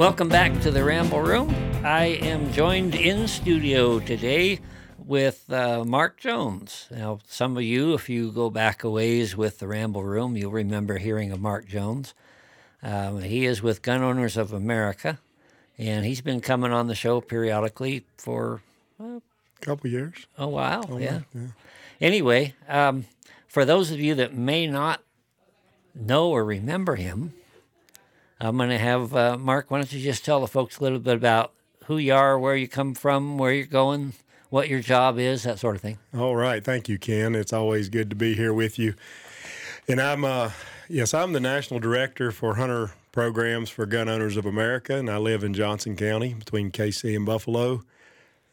Welcome back to the Ramble Room. I am joined in studio today with uh, Mark Jones. Now, some of you, if you go back a ways with the Ramble Room, you'll remember hearing of Mark Jones. Um, he is with Gun Owners of America, and he's been coming on the show periodically for a couple years. A while, oh, yeah. yeah. Anyway, um, for those of you that may not know or remember him, I'm going to have uh, Mark. Why don't you just tell the folks a little bit about who you are, where you come from, where you're going, what your job is, that sort of thing. All right. Thank you, Ken. It's always good to be here with you. And I'm, uh, yes, I'm the national director for hunter programs for Gun Owners of America, and I live in Johnson County between Kaycee and Buffalo.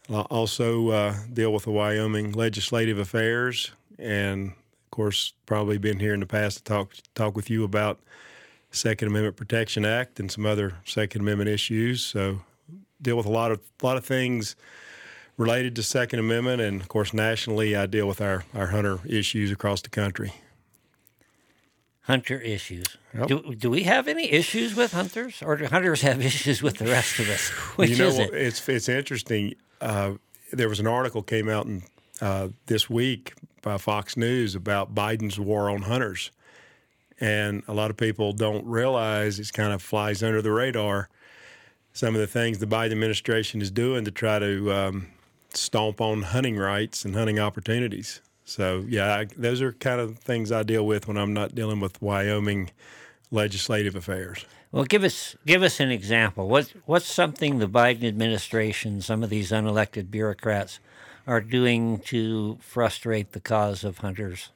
I also uh, deal with the Wyoming legislative affairs, and of course, probably been here in the past to talk talk with you about Second Amendment Protection Act and some other Second Amendment issues. So deal with a lot of a lot of things related to Second Amendment, and of course nationally, I deal with our our hunter issues across the country. Hunter issues. Yep. Do, do we have any issues with hunters, or do hunters have issues with the rest of us? Which you know, is it? It's it's interesting. Uh, there was an article came out in, uh, this week by Fox News about Biden's war on hunters, and a lot of people don't realize it kind of flies under the radar. Some of the things the Biden administration is doing to try to um, stomp on hunting rights and hunting opportunities. So, yeah, I, those are kind of things I deal with when I'm not dealing with Wyoming legislative affairs. Well, give us give us an example. What what's something the Biden administration, some of these unelected bureaucrats, are doing to frustrate the cause of hunters?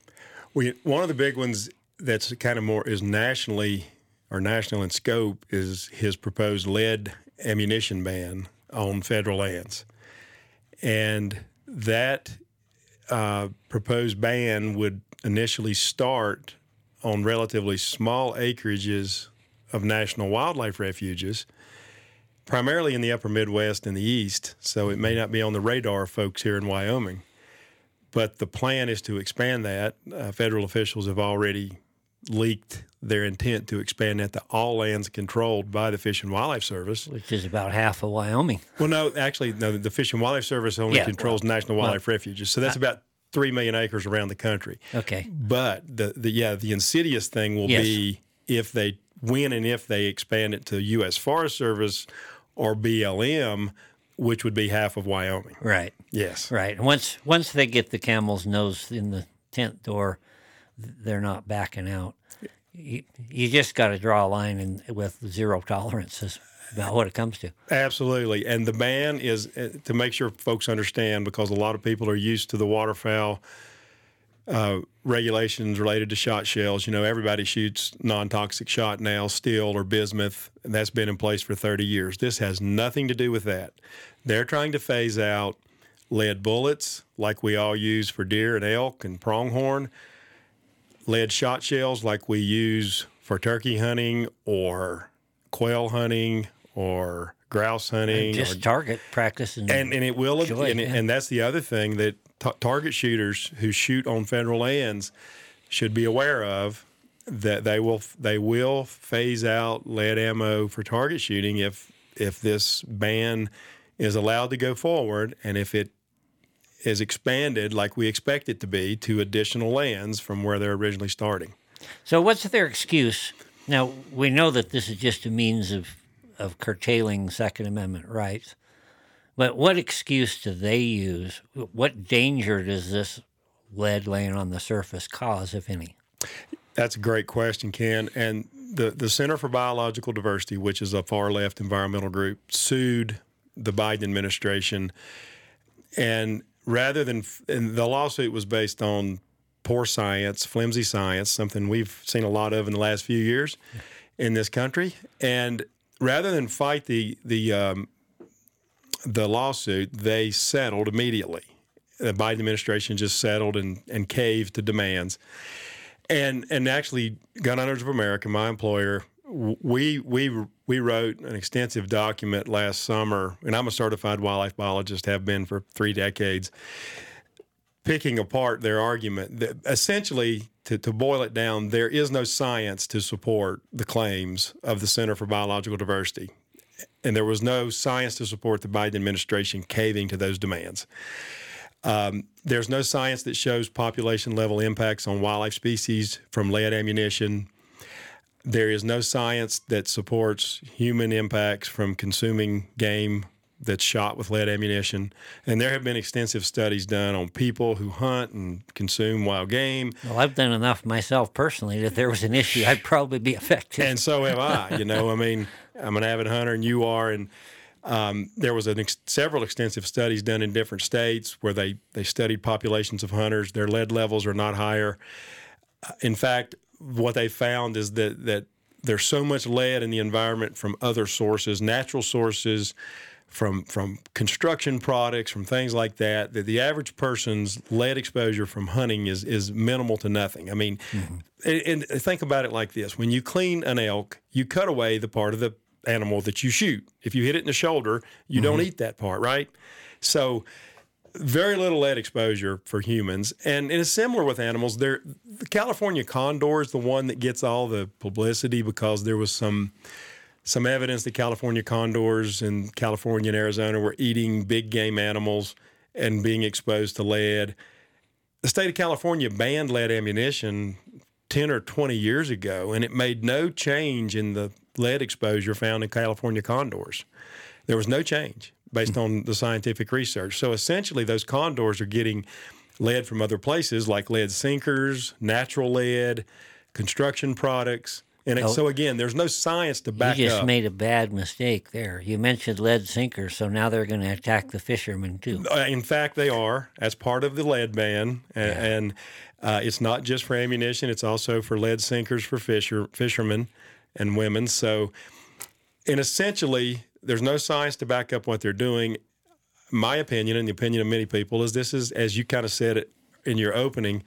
We, one of the big ones that's kind of more is nationally or national in scope is his proposed lead ammunition ban on federal lands, and that uh, proposed ban would initially start on relatively small acreages of national wildlife refuges, primarily in the upper Midwest and the East. So it may not be on the radar of folks here in Wyoming. But the plan is to expand that. Uh, federal officials have already leaked their intent to expand that to all lands controlled by the Fish and Wildlife Service, which is about half of Wyoming. Well, no, actually, no. The Fish and Wildlife Service only yeah, controls well, national wildlife well, refuges, so that's about three million acres around the country. Okay, but the, the yeah, the insidious thing will yes. be if they when and if they expand it to U.S. Forest Service or BLM, which would be half of Wyoming. Right. Yes. Right. Once once they get the camel's nose in the tent door they're not backing out. You, you just got to draw a line in, with zero tolerances about what it comes to. Absolutely. And the ban is uh, to make sure folks understand because a lot of people are used to the waterfowl uh, regulations related to shot shells. You know, everybody shoots non toxic shot now, steel or bismuth, and that's been in place for 30 years. This has nothing to do with that. They're trying to phase out lead bullets like we all use for deer and elk and pronghorn lead shot shells like we use for turkey hunting or quail hunting or grouse hunting. And just or, target practice and, and, and it will enjoy, and, yeah. and that's the other thing that t- target shooters who shoot on federal lands should be aware of that they will they will phase out lead ammo for target shooting if if this ban is allowed to go forward and if it is expanded like we expect it to be to additional lands from where they're originally starting. So, what's their excuse? Now, we know that this is just a means of, of curtailing Second Amendment rights, but what excuse do they use? What danger does this lead laying on the surface cause, if any? That's a great question, Ken. And the, the Center for Biological Diversity, which is a far left environmental group, sued the Biden administration. And rather than and the lawsuit was based on poor science, flimsy science, something we've seen a lot of in the last few years in this country. And rather than fight the the um, the lawsuit, they settled immediately. The Biden administration just settled and, and caved to demands. And and actually, Gun Owners of America, my employer, we we we wrote an extensive document last summer, and I'm a certified wildlife biologist, have been for three decades, picking apart their argument. That essentially, to, to boil it down, there is no science to support the claims of the Center for Biological Diversity. and there was no science to support the Biden administration caving to those demands. Um, there's no science that shows population level impacts on wildlife species from lead ammunition. There is no science that supports human impacts from consuming game that's shot with lead ammunition. And there have been extensive studies done on people who hunt and consume wild game. Well, I've done enough myself personally that if there was an issue, I'd probably be affected. And so have I. You know, I mean, I'm an avid hunter, and you are, and um, there was ex- several extensive studies done in different states where they they studied populations of hunters. Their lead levels are not higher. Uh, in fact, what they found is that that there's so much lead in the environment from other sources, natural sources, from from construction products, from things like that, that the average person's lead exposure from hunting is is minimal to nothing. I mean, mm-hmm. and, and, think about it like this: when you clean an elk, you cut away the part of the animal that you shoot. If you hit it in the shoulder, you mm-hmm. don't eat that part, right? So very little lead exposure for humans, and, and it's similar with animals. There, the California condor is the one that gets all the publicity because there was some some evidence that California condors in California and Arizona were eating big game animals and being exposed to lead. The state of California banned lead ammunition 10 or 20 years ago, and it made no change in the lead exposure found in California condors. There was no change based on the scientific research. So essentially, those condors are getting lead from other places like lead sinkers, natural lead, construction products. And oh, so again, there's no science to back up. You just up. made a bad mistake there. You mentioned lead sinkers, so now they're going to attack the fishermen too. Uh, in fact, they are as part of the lead ban, and, yeah. and uh, it's not just for ammunition; it's also for lead sinkers for fisher fishermen and women. So, and essentially, there's no science to back up what they're doing. My opinion, and the opinion of many people, is this is, as you kind of said it in your opening,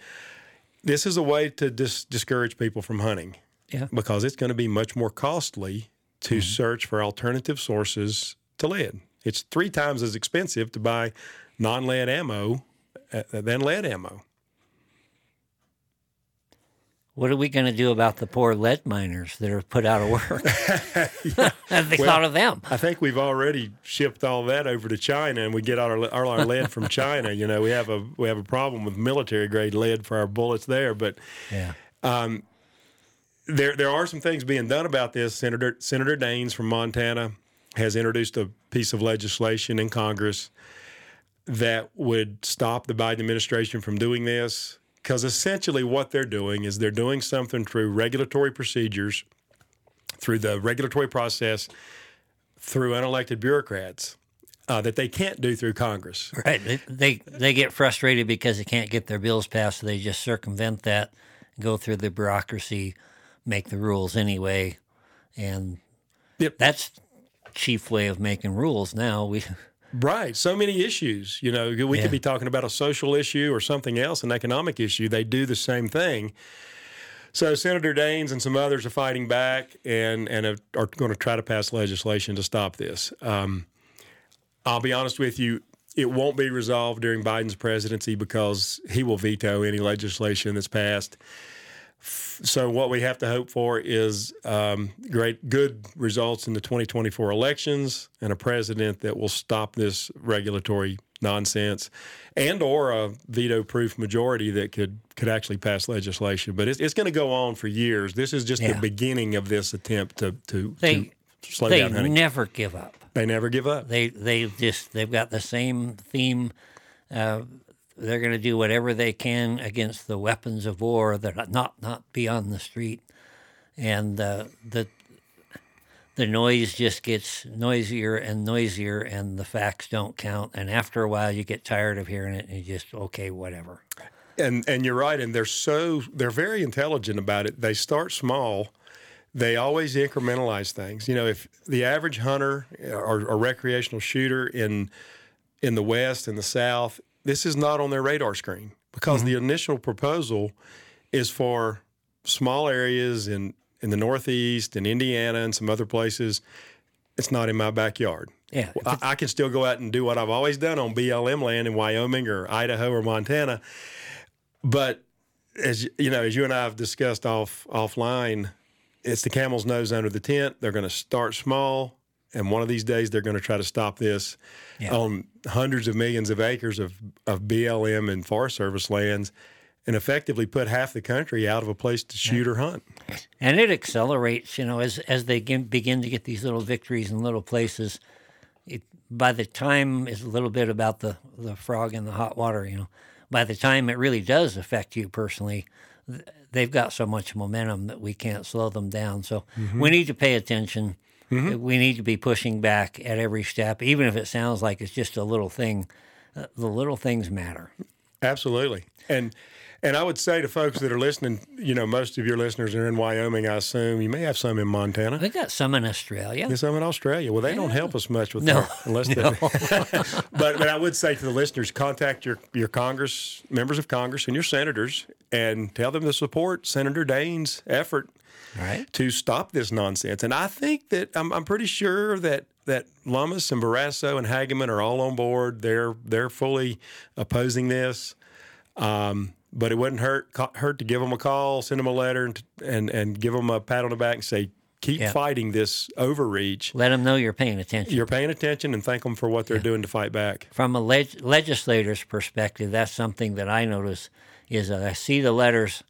this is a way to dis- discourage people from hunting. Yeah. Because it's going to be much more costly to mm-hmm. search for alternative sources to lead. It's three times as expensive to buy non lead ammo uh, than lead ammo. What are we going to do about the poor lead miners that are put out of work? Have they well, thought of them? I think we've already shipped all that over to China, and we get all our, all our lead from China. You know, we have a we have a problem with military grade lead for our bullets there, but yeah. Um, there there are some things being done about this. Senator Senator Daines from Montana has introduced a piece of legislation in Congress that would stop the Biden administration from doing this because essentially what they're doing is they're doing something through regulatory procedures, through the regulatory process, through unelected bureaucrats. Uh, that they can't do through Congress. Right. They, they, they get frustrated because they can't get their bills passed, so they just circumvent that, go through the bureaucracy, make the rules anyway, and yep. that's chief way of making rules now. We Right. So many issues. You know, we yeah. could be talking about a social issue or something else, an economic issue. They do the same thing. So Senator Daines and some others are fighting back and and are, are going to try to pass legislation to stop this. Um, I'll be honest with you, it won't be resolved during Biden's presidency because he will veto any legislation that's passed so what we have to hope for is um, great, good results in the 2024 elections and a president that will stop this regulatory nonsense, and or a veto-proof majority that could could actually pass legislation. But it's, it's going to go on for years. This is just yeah. the beginning of this attempt to to, they, to slow they down. They never give up. They never give up. They they just they've got the same theme. Uh, they're going to do whatever they can against the weapons of war that are not not be on the street, and uh, the the noise just gets noisier and noisier, and the facts don't count. And after a while, you get tired of hearing it, and you just okay, whatever. And and you're right, and they're so they're very intelligent about it. They start small. They always incrementalize things. You know, if the average hunter or, or recreational shooter in in the West and the South this is not on their radar screen because mm-hmm. the initial proposal is for small areas in in the Northeast and Indiana and some other places. It's not in my backyard. Yeah, I, I, can still go out and do what I've always done on BLM land in Wyoming or Idaho or Montana. But as you know, as you and I have discussed off offline, it's the camel's nose under the tent. They're going to start small and one of these days they're going to try to stop this Yeah. on hundreds of millions of acres of, of BLM and Forest Service lands and effectively put half the country out of a place to shoot or hunt. and it accelerates. You know, as as they get, begin to get these little victories in little places. It, by the time it's a little bit about the the frog in the hot water. You know, by the time it really does affect you personally, th- they've got so much momentum that we can't slow them down. So mm-hmm. we need to pay attention. We need to be pushing back at every step, even if it sounds like it's just a little thing. Uh, the little things matter. Absolutely. And and I would say to folks that are listening, you know, most of your listeners are in Wyoming, I assume. You may have some in Montana. We got some in Australia. There's some in Australia. Well, they don't help us much with No. that unless they. but but I would say to the listeners, contact your your Congress members of Congress and your senators, and tell them to support Senator Daines' effort Right. to stop this nonsense. And I think that I'm, I'm pretty sure that that Lummis and Barrasso and Hageman are all on board. They're they're fully opposing this. Um, but it wouldn't hurt hurt to give them a call, send them a letter, and and, and give them a pat on the back and say, keep Yeah. fighting this overreach. Let them know you're paying attention. You're paying attention and thank them for what they're doing to fight back. From a leg- legislator's perspective, that's something that I notice is that I see the letters,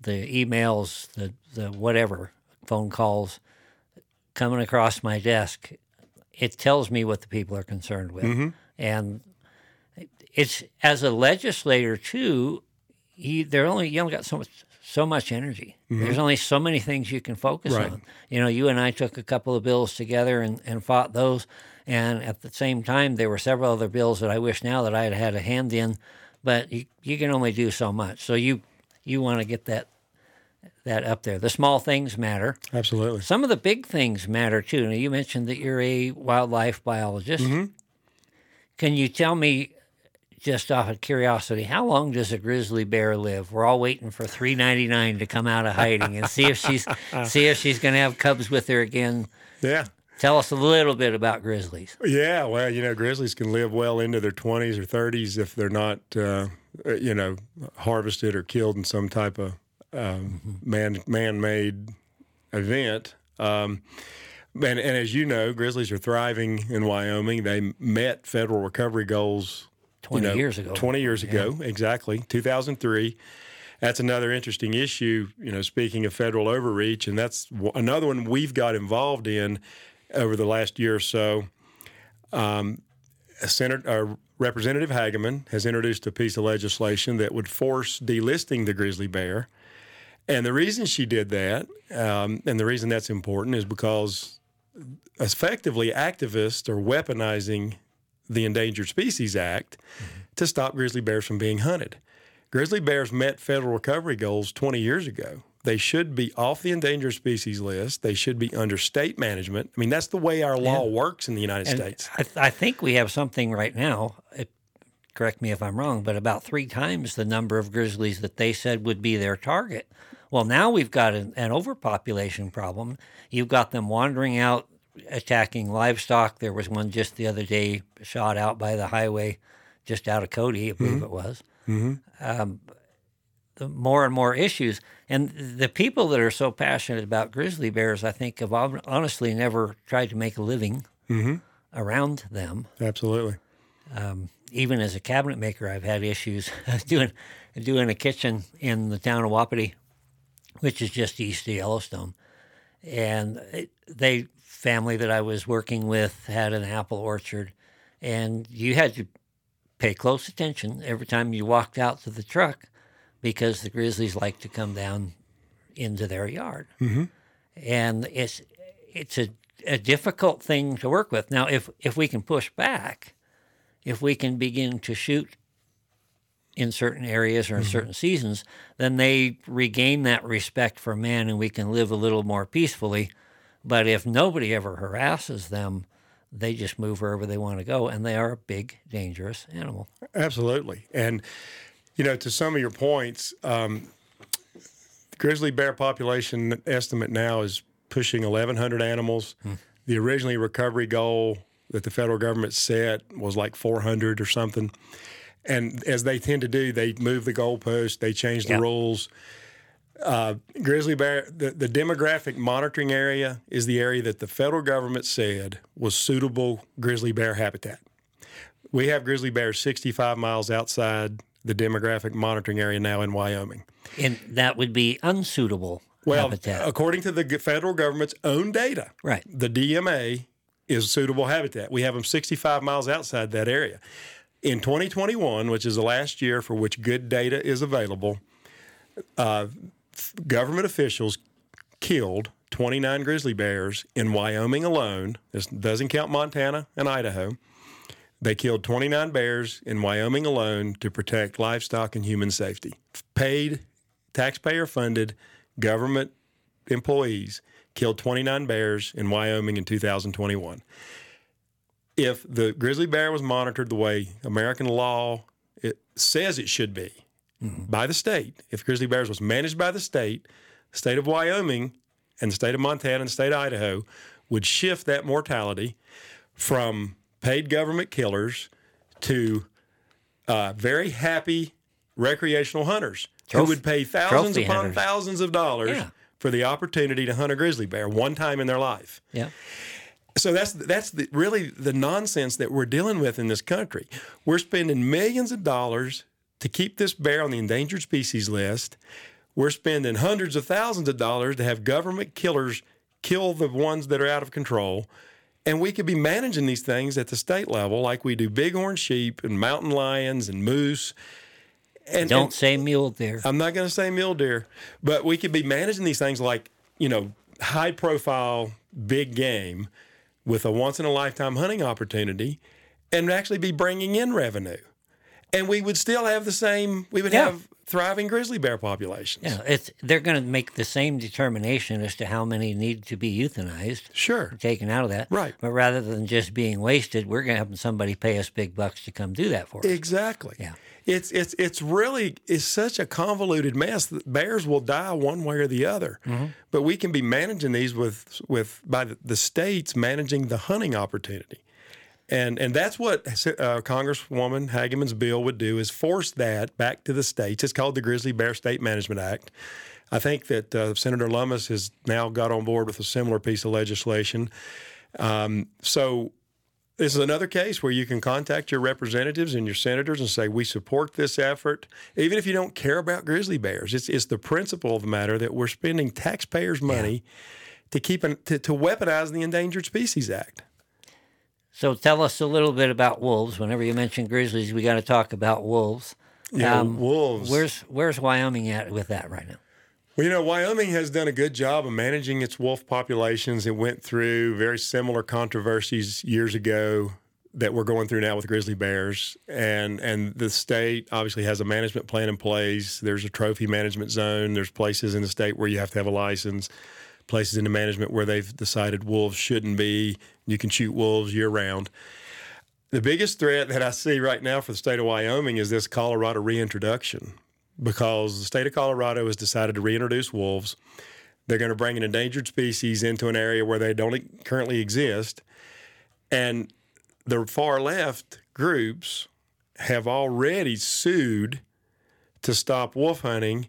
the emails, the, the whatever, phone calls coming across my desk. It tells me what the people are concerned with. Mm-hmm. And it's as a legislator too, you they're only you only got so much so much energy. Mm-hmm. There's only so many things you can focus Right. on. You know, you and I took a couple of bills together and, and fought those. And at the same time, there were several other bills that I wish now that I had had a hand in, but you, you can only do so much. So you you want to get that that up there. The small things matter. Absolutely. Some of the big things matter too. Now, you mentioned that you're a wildlife biologist. Mm-hmm. Can you tell me, just off of curiosity, how long does a grizzly bear live? We're all waiting for three ninety nine to come out of hiding and see if she's see if she's going to have cubs with her again. Yeah. Tell us a little bit about grizzlies. Yeah, well, you know, grizzlies can live well into their 20s or 30s if they're not, uh, you know, harvested or killed in some type of um, man man-made event. Um, and, and as you know, grizzlies are thriving in Wyoming. They met federal recovery goals you 20 know, years ago. 20 years ago, exactly, 2003. That's another interesting issue, you know, speaking of federal overreach, and that's w- another one we've got involved in over the last year or so. Um, Senator, uh, Representative Hageman has introduced a piece of legislation that would force delisting the grizzly bear. And the reason she did that, um, and the reason that's important, is because effectively activists are weaponizing the Endangered Species Act to stop grizzly bears from being hunted. Grizzly bears met federal recovery goals 20 years ago. They should be off the endangered species list. They should be under state management. I mean, that's the way our law works in the United States. I, th- I think we have something right now. It, correct me if I'm wrong, but about three times the number of grizzlies that they said would be their target. Well, now we've got an, an overpopulation problem. You've got them wandering out, attacking livestock. There was one just the other day shot out by the highway, just out of Cody, I believe it was. Um, the more and more issues, and the people that are so passionate about grizzly bears, I think, have honestly never tried to make a living mm-hmm. around them. Absolutely. Um, even as a cabinet maker, I've had issues doing doing a kitchen in the town of Wapiti, which is just east of Yellowstone, and it, they family that I was working with had an apple orchard, and you had to pay close attention every time you walked out to the truck because the grizzlies like to come down into their yard, mm-hmm. and it's it's a, a difficult thing to work with. Now, if if we can push back, if we can begin to shoot in certain areas or in mm-hmm. certain seasons, then they regain that respect for man, and we can live a little more peacefully. But if nobody ever harasses them, they just move wherever they want to go, and they are a big, dangerous animal. Absolutely. And, you know, to some of your points, um, the grizzly bear population estimate now is pushing 1,100 animals. The originally recovery goal that the federal government set was like 400 or something. And as they tend to do, they move the goalpost, they change the Yeah. rules. Uh, grizzly bear, the, the demographic monitoring area is the area that the federal government said was suitable grizzly bear habitat. We have grizzly bears 65 miles outside the demographic monitoring area now in Wyoming. And that would be unsuitable Well, habitat. according to the federal government's own data, right. the DMA is suitable habitat. We have them 65 miles outside that area. In 2021, which is the last year for which good data is available, uh, government officials killed 29 grizzly bears in Wyoming alone. This doesn't count Montana and Idaho. They killed 29 bears in Wyoming alone to protect livestock and human safety. Paid, taxpayer funded government employees killed 29 bears in Wyoming in 2021. If the grizzly bear was monitored the way American law it says it should be mm-hmm. by the state, if grizzly bears was managed by the state, the state of Wyoming and the state of Montana and the state of Idaho would shift that mortality from paid government killers to uh, very happy recreational hunters who would pay thousands upon hunters. thousands of dollars Yeah. for the opportunity to hunt a grizzly bear one time in their life. Yeah. So that's that's the, really the nonsense that we're dealing with in this country. We're spending millions of dollars to keep this bear on the endangered species list. We're spending hundreds of thousands of dollars to have government killers kill the ones that are out of control. And we could be managing these things at the state level like we do bighorn sheep and mountain lions and moose. And, Don't and- say mule deer. I'm not going to say mule deer, but we could be managing these things like, you know, high profile big game with a once in a lifetime hunting opportunity and actually be bringing in revenue. And we would still have the same, we would Yeah. have thriving grizzly bear populations. Yeah, it's they're going to make the same determination as to how many need to be euthanized, Sure. taken out of that. Right. But rather than just being wasted, we're going to have somebody pay us big bucks to come do that for us. Exactly. Yeah. It's it's it's really it's such a convoluted mess that bears will die one way or the other. Mm-hmm. But we can be managing these with with by the, the states managing the hunting opportunity. And and that's what uh, Congresswoman Hageman's bill would do is force that back to the states. It's called the Grizzly Bear State Management Act. I think that uh, Senator Lummis has now got on board with a similar piece of legislation. Um, so this is another case where you can contact your representatives and your senators and say, we support this effort, even if you don't care about grizzly bears. It's, it's the principle of the matter that we're spending taxpayers' money to keep an, to, to weaponize the Endangered Species Act. So tell us a little bit about wolves. Whenever you mention grizzlies, we got to talk about wolves. Yeah, Um, wolves. Where's Where's Wyoming at with that right now? Well, you know, Wyoming has done a good job of managing its wolf populations. It went through very similar controversies years ago that we're going through now with grizzly bears. And and the state obviously has a management plan in place. There's a trophy management zone. There's places in the state where you have to have a license. Places in the management where they've decided wolves shouldn't be. You can shoot wolves year round. The biggest threat that I see right now for the state of Wyoming is this Colorado reintroduction because the state of Colorado has decided to reintroduce wolves. They're going to bring an endangered species into an area where they don't currently exist. And the far left groups have already sued to stop wolf hunting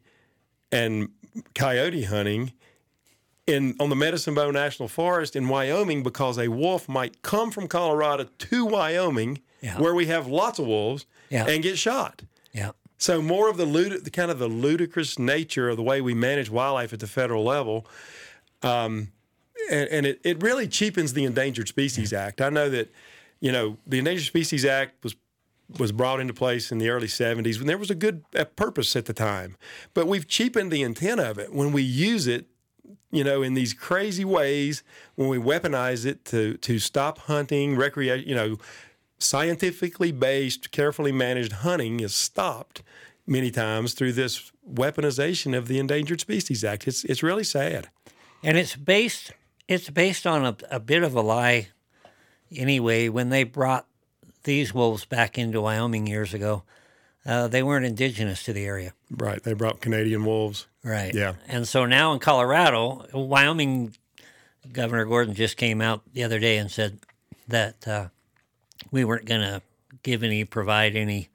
and coyote hunting in on the Medicine Bow National Forest in Wyoming because a wolf might come from Colorado to Wyoming, Yeah. where we have lots of wolves, Yeah. and get shot. Yeah. So more of the, lud- the kind of the ludicrous nature of the way we manage wildlife at the federal level, um, and, and it, it really cheapens the Endangered Species Act. I know that, you know, the Endangered Species Act was was brought into place in the early 70s when there was a good purpose at the time, but we've cheapened the intent of it when we use it. You know, in these crazy ways, when we weaponize it to to stop hunting, recreate, you know, scientifically based, carefully managed hunting is stopped many times through this weaponization of the Endangered Species Act. It's it's really sad. And it's based it's based on a, a bit of a lie anyway. When they brought these wolves back into Wyoming years ago, uh, they weren't indigenous to the area. Right. They brought Canadian wolves. Right. Yeah. And so now in Colorado, Wyoming Governor Gordon just came out the other day and said that uh, we weren't going to give any, provide any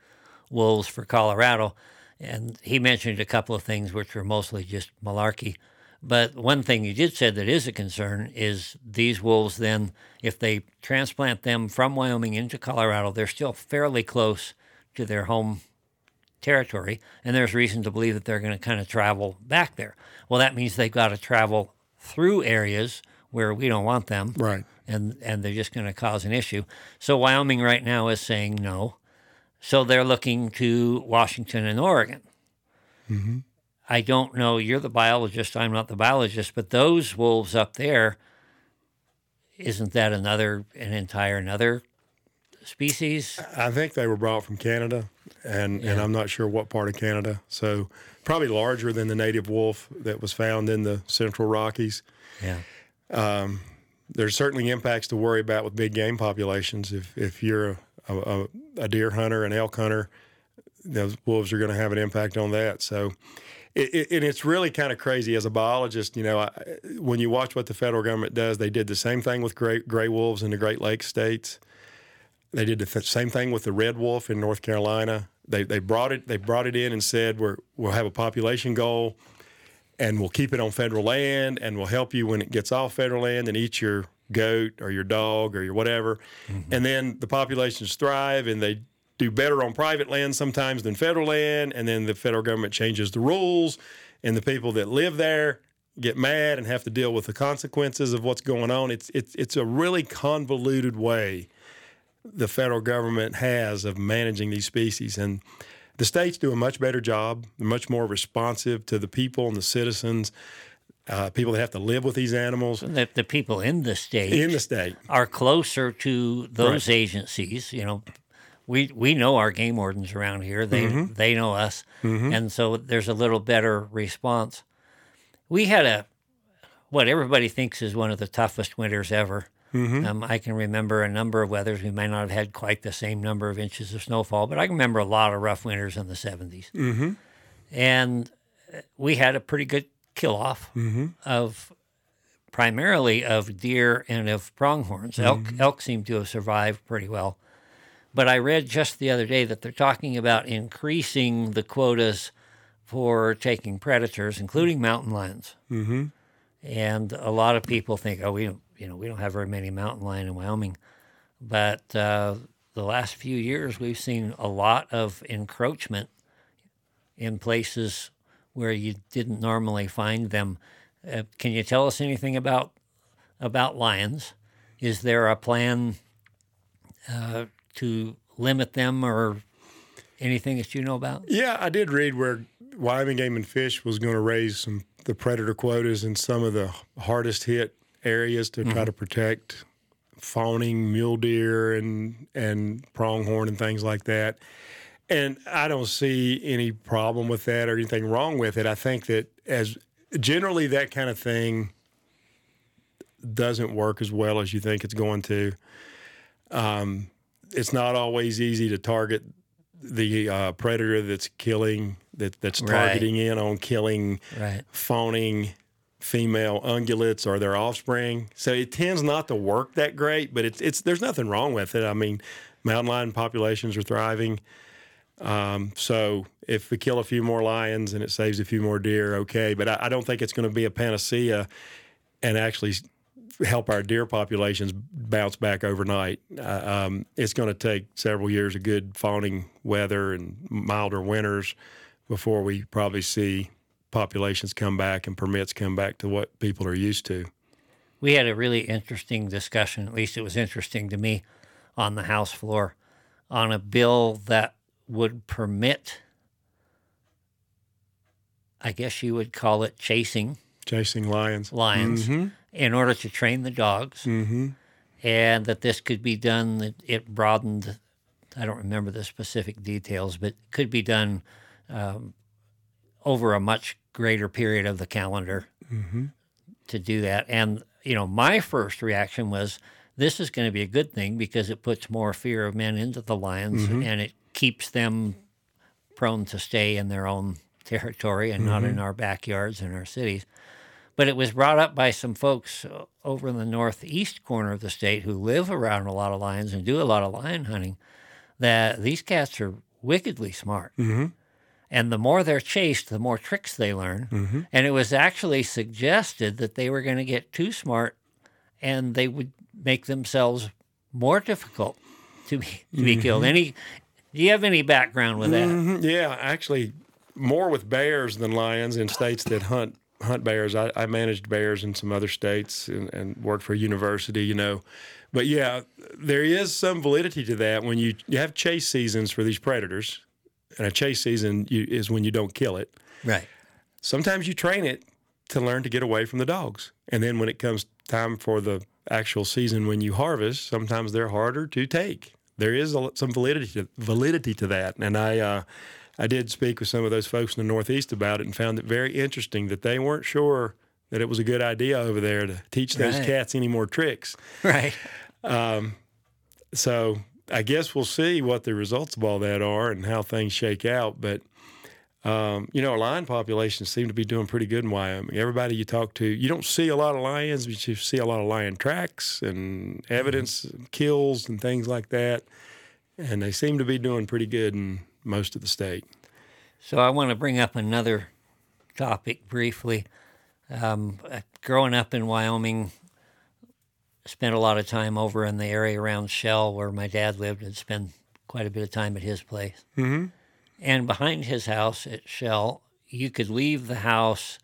wolves for Colorado. And he mentioned a couple of things which were mostly just malarkey. But one thing he did say that is a concern is these wolves then, if they transplant them from Wyoming into Colorado, they're still fairly close to their home territory, and there's reason to believe that they're going to kind of travel back there. Well, that means they've got to travel through areas where we don't want them, Right. and and they're just going to cause an issue. So Wyoming right now is saying no. So they're looking to Washington and Oregon. Mm-hmm. I don't know. You're the biologist. I'm not the biologist, but those wolves up there, isn't that another an entire another species? I think they were brought from Canada, and, and I'm not sure what part of Canada. So probably larger than the native wolf that was found in the Central Rockies. Yeah. Um, there's certainly impacts to worry about with big game populations. If if you're a, a, a deer hunter, an elk hunter, those wolves are going to have an impact on that. So. It, it, and it's really kind of crazy as a biologist. You know, I, when you watch what the federal government does, they did the same thing with gray, gray wolves in the Great Lakes states. They did the th- same thing with the red wolf in North Carolina. They they brought it they brought it in and said we're we'll have a population goal, and we'll keep it on federal land, and we'll help you when it gets off federal land and eat your goat or your dog or your whatever, mm-hmm. and then the populations thrive and they do better on private land sometimes than federal land, and then the federal government changes the rules, and the people that live there get mad and have to deal with the consequences of what's going on. It's it's it's a really convoluted way the federal government has of managing these species. And the states do a much better job. They're much more responsive to the people and the citizens, uh, people that have to live with these animals The, the people in the state in the state. are closer to those agencies. You know, we we know our game wardens around here. They they know us, and so there's a little better response. We had a what everybody thinks is one of the toughest winters ever. Um, I can remember a number of weathers. We may not have had quite the same number of inches of snowfall, but I can remember a lot of rough winters in the 70s. Mm-hmm. And uh, we had a pretty good kill off of primarily of deer and of pronghorns. Elk, elk seem to have survived pretty well. But I read just the other day that they're talking about increasing the quotas for taking predators, including mountain lions. Mm-hmm. And a lot of people think, oh, we don't, you know, we don't have very many mountain lion in Wyoming. But uh, the last few years, we've seen a lot of encroachment in places where you didn't normally find them. Uh, can you tell us anything about about lions? Is there a plan uh, to limit them or anything that you know about? Yeah, I did read where Wyoming Game and Fish was going to raise some the predator quotas in some of the hardest hit areas to try to protect fawning mule deer and and pronghorn and things like that. And I don't see any problem with that or anything wrong with it. I think that as generally that kind of thing doesn't work as well as you think it's going to. Um, it's not always easy to target the uh, predator that's killing that that's Right. targeting in on killing Right. fawning female ungulates or their offspring. So it tends not to work that great, but it's it's there's nothing wrong with it. I mean, mountain lion populations are thriving. Um, so if we kill a few more lions and it saves a few more deer, okay. But I, I don't think it's going to be a panacea and actually help our deer populations bounce back overnight. Uh, um, it's going to take several years of good fawning weather and milder winters before we probably see populations come back and permits come back to what people are used to. We had a really interesting discussion, at least it was interesting to me, on the House floor on a bill that would permit, I guess you would call it chasing Chasing lions. lions in order to train the dogs, Mm-hmm. and that this could be done, that it broadened, I don't remember the specific details, but could be done um, over a much greater period of the calendar mm-hmm. to do that. And, you know, my first reaction was this is going to be a good thing because it puts more fear of men into the lions mm-hmm. and it keeps them prone to stay in their own territory and not in mm-hmm. our backyards and our cities. But it was brought up by some folks over in the northeast corner of the state who live around a lot of lions and do a lot of lion hunting that these cats are wickedly smart. And the more they're chased, the more tricks they learn. And it was actually suggested that they were going to get too smart and they would make themselves more difficult to be, to be killed. Any, do you have any background with that? Mhm, Yeah, actually, more with bears than lions in states that hunt hunt bears. I, I managed bears in some other states and, and worked for a university, you know. But yeah, there is some validity to that when you, you have chase seasons for these predators, and a chase season you, is when you don't kill it. Right. Sometimes you train it to learn to get away from the dogs, and then when it comes time for the actual season when you harvest, sometimes they're harder to take. There is a, some validity to, validity to that, and I. Uh, I did speak with some of those folks in the Northeast about it and found it very interesting that they weren't sure that it was a good idea over there to teach those Right. cats any more tricks. Right. So I guess we'll see what the results of all that are and how things shake out. But um, you know, lion populations seem to be doing pretty good in Wyoming. Everybody you talk to, you don't see a lot of lions, but you see a lot of lion tracks and evidence of kills and things like that. And they seem to be doing pretty good in most of the state. So I want to bring up another topic briefly. Um, uh, growing up in Wyoming, spent a lot of time over in the area around Shell where my dad lived and spent quite a bit of time at his place. Mm-hmm. And behind his house at Shell, you could leave the house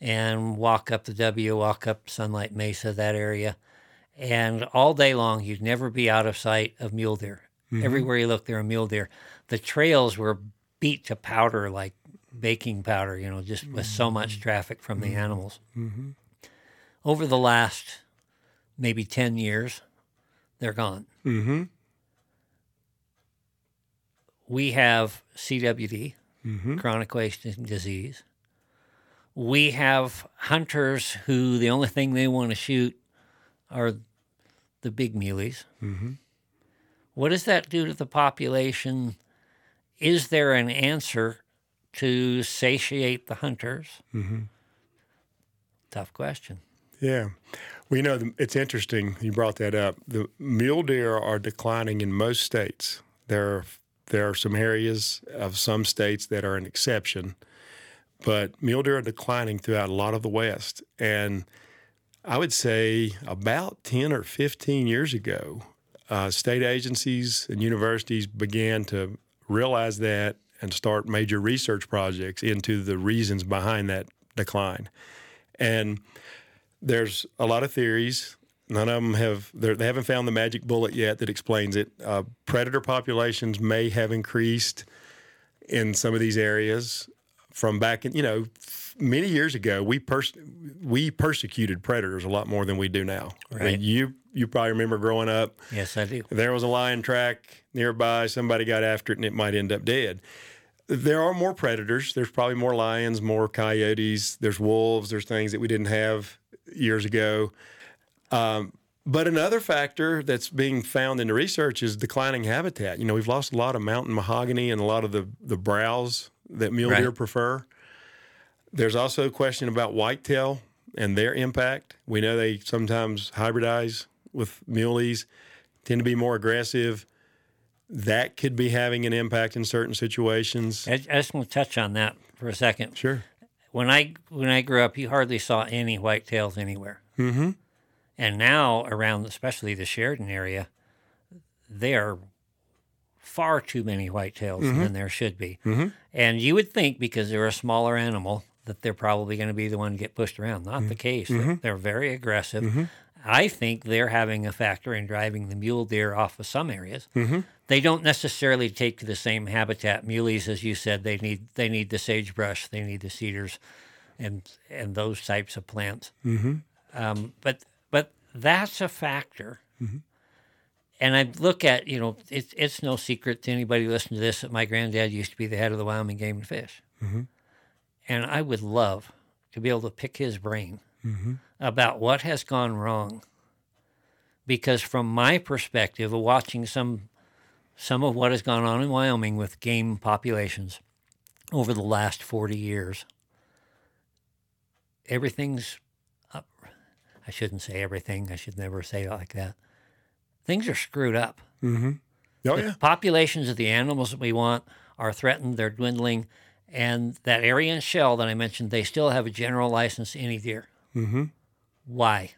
and walk up the W, walk up Sunlight Mesa, that area. And all day long, you'd never be out of sight of mule deer. Mm-hmm. Everywhere you look, there are mule deer. The trails were beat to powder like baking powder, you know, just with so much mm-hmm. traffic from the mm-hmm. animals. Over the last maybe 10 years, they're gone. Mm-hmm. We have CWD, mm-hmm. chronic wasting disease. We have hunters who the only thing they want to shoot are the big muleys. Mm-hmm. What does that do to the population? Is there an answer to satiate the hunters? Mm-hmm. Tough question. Yeah. Well, you know, it's interesting you brought that up. The mule deer are declining in most states. There are, there are some areas of some states that are an exception, but mule deer are declining throughout a lot of the West. And I would say about 10 or 15 years ago, uh, state agencies and universities began to realize that and start major research projects into the reasons behind that decline. And there's a lot of theories. None of them have they're- haven't found the magic bullet yet that explains it. Uh, predator populations may have increased in some of these areas from back in you know many years ago. We pers- we persecuted predators a lot more than we do now. I mean, you you probably remember growing up. Yes, I do. There was a lion track nearby, somebody got after it and it might end up dead. There are more predators. There's probably more lions, more coyotes. There's wolves. There's things that we didn't have years ago. Um, but another factor that's being found in the research is declining habitat. You know, we've lost a lot of mountain mahogany and a lot of the, the browse that mule Right. deer prefer. There's also a question about whitetail and their impact. We know they sometimes hybridize with muleys, tend to be more aggressive. That could be having an impact in certain situations. I, I just want to touch on that for a second. Sure. When I when I grew up, you hardly saw any whitetails anywhere. Mm-hmm. And now around, especially the Sheridan area, there are far too many whitetails mm-hmm. than there should be. Mm-hmm. And you would think because they're a smaller animal that they're probably going to be the one to get pushed around. Not mm-hmm. the case. Mm-hmm. They're, they're very aggressive. I think they're having a factor in driving the mule deer off of some areas. They don't necessarily take to the same habitat. Muleys, as you said, they need they need the sagebrush, they need the cedars, and and those types of plants. Mm-hmm. Um, but but that's a factor. Mm-hmm. And I look at you know it's it's no secret to anybody listening to this that my granddad used to be the head of the Wyoming Game and Fish, mm-hmm. and I would love to be able to pick his brain about what has gone wrong. Because from my perspective of watching some some of what has gone on in Wyoming with game populations over the last 40 years, everything's up. I shouldn't say everything. I should never say it like that. Things are screwed up. Oh, The yeah. populations of the animals that we want are threatened, they're dwindling, And that area and Shell that I mentioned, they still have a general license any deer. Mm-hmm. Why?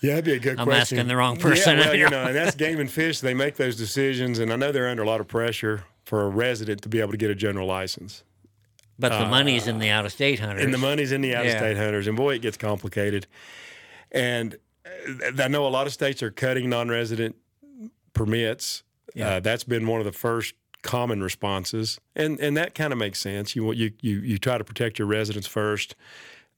Yeah, that'd be a good question. I'm asking the wrong person. Yeah, well, you know, and that's game and fish. They make those decisions, and I know they're under a lot of pressure for a resident to be able to get a general license. But the money's in the out-of-state hunters. And the money's in the out-of-state hunters, and boy, it gets complicated. And uh, I know a lot of states are cutting non-resident permits. Yeah. Uh, that's been one of the first common responses, and and that kind of makes sense. You you you you try to protect your residents first,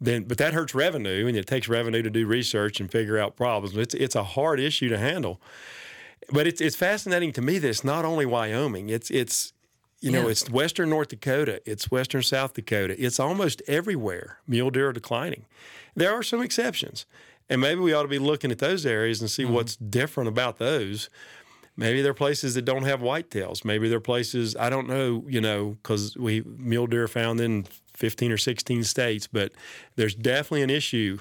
then but that hurts revenue, and it takes revenue to do research and figure out problems. It's it's a hard issue to handle, but it's it's fascinating to me that it's not only Wyoming. It's it's you know Yeah. it's western North Dakota, it's western South Dakota. It's almost everywhere. Mule deer are declining. There are some exceptions, and maybe we ought to be looking at those areas and see mm-hmm. what's different about those. Maybe there are places that don't have whitetails. Maybe there are places I don't know, you know, because we mule deer found in 15 or 16 states, but there's definitely an issue,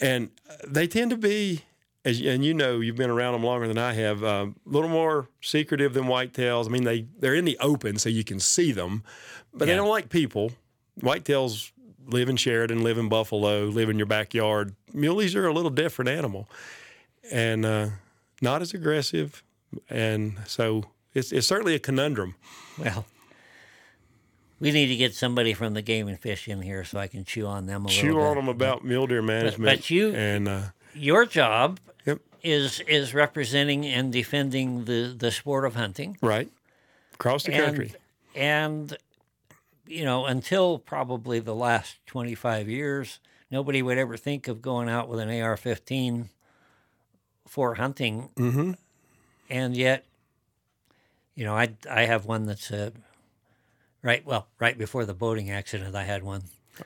and they tend to be, as and you know, you've been around them longer than I have, uh, a little more secretive than whitetails. I mean, they they're in the open so you can see them, but they don't like people. Whitetails live in Sheridan, live in Buffalo, live in your backyard. Muleys are a little different animal, and uh, not as aggressive, and so it's it's certainly a conundrum. Well, we need to get somebody from the game and fish in here so I can chew on them a Chew little Chew on bit. them about mule deer management. but you- and uh, Your job Yep. is is representing and defending the the sport of hunting. right across the country. And, and you know, until probably the last 25 years, nobody would ever think of going out with an AR-15 for hunting. Mm-hmm. And yet, you know, I I have one that's uh, right. Well, right before the boating accident, I had one.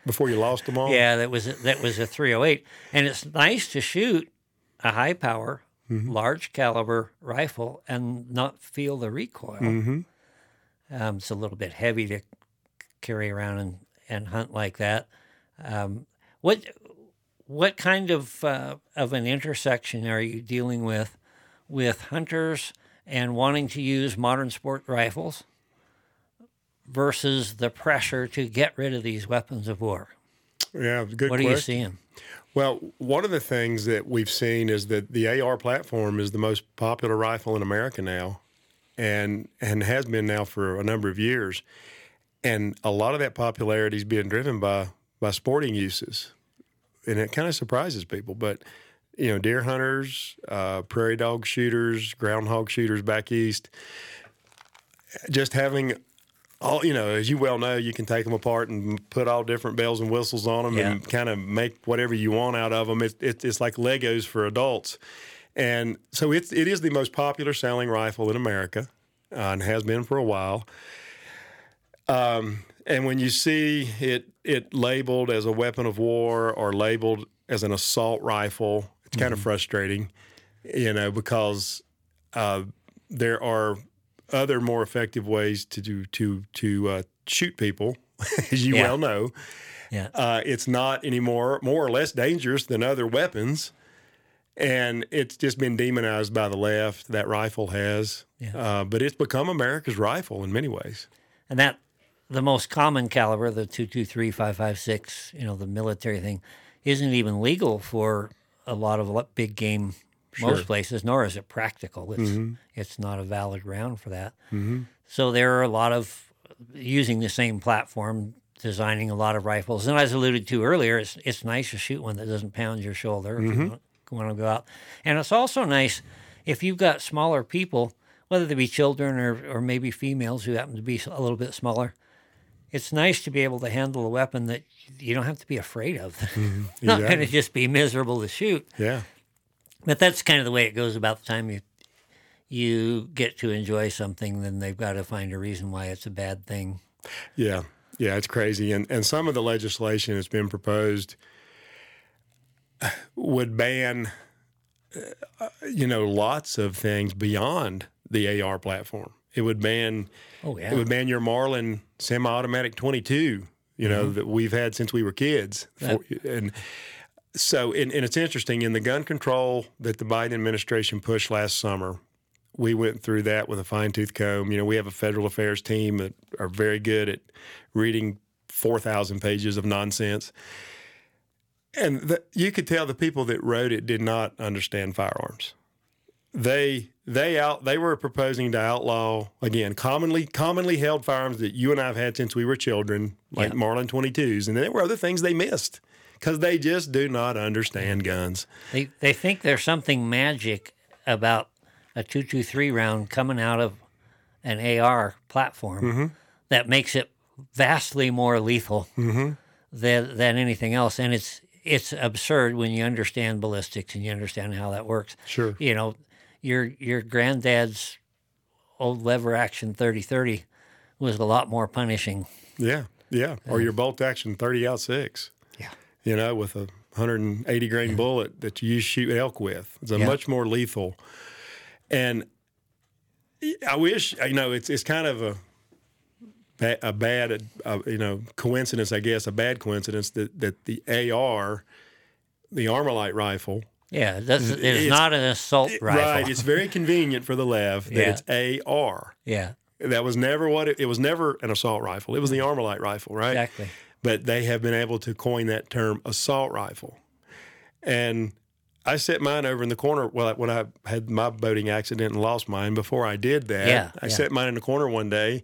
Before you lost them all. Yeah, that was that was a 308, and it's nice to shoot a high power, large caliber rifle and not feel the recoil. Mm-hmm. Um, it's a little bit heavy to carry around and, and hunt like that. Um, what what kind of uh, of an intersection are you dealing with with hunters and wanting to use modern sport rifles versus the pressure to get rid of these weapons of war? Yeah, good What are you question. seeing? Well, one of the things that we've seen is that the AR platform is the most popular rifle in America now, and and has been now for a number of years. And a lot of that popularity is being driven by by sporting uses, and it kind of surprises people. But you know, deer hunters, uh, prairie dog shooters, groundhog shooters back east, just having all you know, as you well know, you can take them apart and put all different bells and whistles on them Yeah. and kind of make whatever you want out of them. It, it, it's like Legos for adults, and so it's it is the most popular selling rifle in America, uh, and has been for a while. Um, and when you see it it labeled as a weapon of war or labeled as an assault rifle, it's kind of frustrating, you know, because uh, there are other more effective ways to do to to uh, shoot people, as you Yeah. well know. Yeah. Uh, it's not anymore more or less dangerous than other weapons, and it's just been demonized by the left. That rifle has, Yeah. uh, but it's become America's rifle in many ways. And that the most common caliber, the 223, 556, you know, the military thing, isn't even legal for a lot of big game most places, nor is it practical. It's mm-hmm. it's not a valid ground for that. Mm-hmm. So there are a lot of using the same platform, designing a lot of rifles. And as alluded to earlier, it's it's nice to shoot one that doesn't pound your shoulder if you mm-hmm. want, want to go out. And it's also nice if you've got smaller people, whether they be children or, or maybe females who happen to be a little bit smaller. It's nice to be able to handle a weapon that you don't have to be afraid of. Not going to just be miserable to shoot. Yeah. But that's kind of the way it goes about the time you you get to enjoy something, then they've got to find a reason why it's a bad thing. Yeah, yeah, it's crazy, and and some of the legislation that's been proposed uh, would ban, uh, uh, you know, lots of things beyond the AR platform. It would ban, Oh yeah. it would ban your Marlin semi-automatic 22, you know, mm-hmm. that we've had since we were kids. For- and. So, and, and it's interesting in the gun control that the Biden administration pushed last summer, we went through that with a fine tooth comb. You know, we have a federal affairs team that are very good at reading 4,000 pages of nonsense. And the, you could tell the people that wrote it did not understand firearms. They they out they were proposing to outlaw again commonly commonly held firearms that you and I have had since we were children, like yeah. Marlin 22s, and there were other things they missed because they just do not understand guns. They they think there's something magic about a 223 round coming out of an AR platform mm-hmm. that makes it vastly more lethal mm-hmm. than than anything else, and it's it's absurd when you understand ballistics and you understand how that works. Sure. You know, your your granddad's old lever action 3030 was a lot more punishing. Yeah. Yeah. Or your bolt action 30 aught 6. You know, with a 180 grain bullet that you shoot elk with. It's a yeah. much more lethal. And I wish, you know, it's it's kind of a a bad, uh, you know, coincidence, I guess, a bad coincidence that, that the AR, the Armalite rifle. Yeah, that's, it's, it's not an assault rifle. Right. It's very convenient for the Lev that yeah. it's AR. Yeah. That was never what it, it was never an assault rifle. It was the Armalite rifle, right? Exactly. But they have been able to coin that term assault rifle. And I set mine over in the corner. Well, when I had my boating accident and lost mine, before I did that, yeah, I yeah. set mine in the corner one day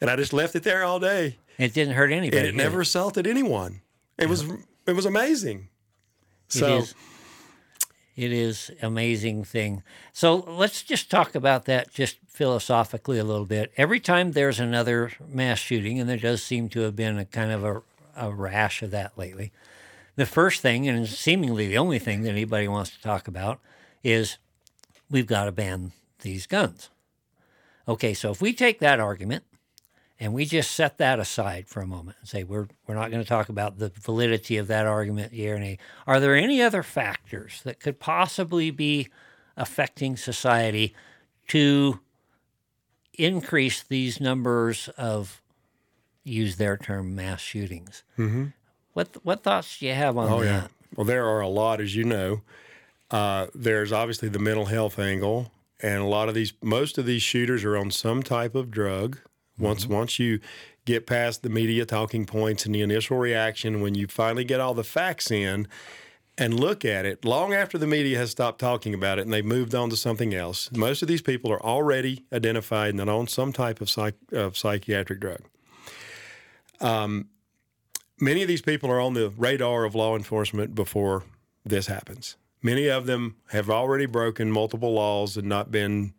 and I just left it there all day. It didn't hurt anybody. And it never assaulted anyone. It was uh-huh. it was amazing. So it is, it is amazing thing. So let's just talk about that just philosophically a little bit. Every time there's another mass shooting, and there does seem to have been a kind of a, a rash of that lately, the first thing, and seemingly the only thing that anybody wants to talk about, is we've got to ban these guns. Okay, so if we take that argument and we just set that aside for a moment and say we're we're not going to talk about the validity of that argument here are there any other factors that could possibly be affecting society to increase these numbers of use their term mass shootings mm-hmm. what what thoughts do you have on oh, that yeah. well there are a lot as you know uh, there's obviously the mental health angle and a lot of these most of these shooters are on some type of drug once mm-hmm. once you get past the media talking points and the initial reaction, when you finally get all the facts in and look at it, long after the media has stopped talking about it and they've moved on to something else, most of these people are already identified and on some type of, psych, of psychiatric drug. Um, many of these people are on the radar of law enforcement before this happens. Many of them have already broken multiple laws and not been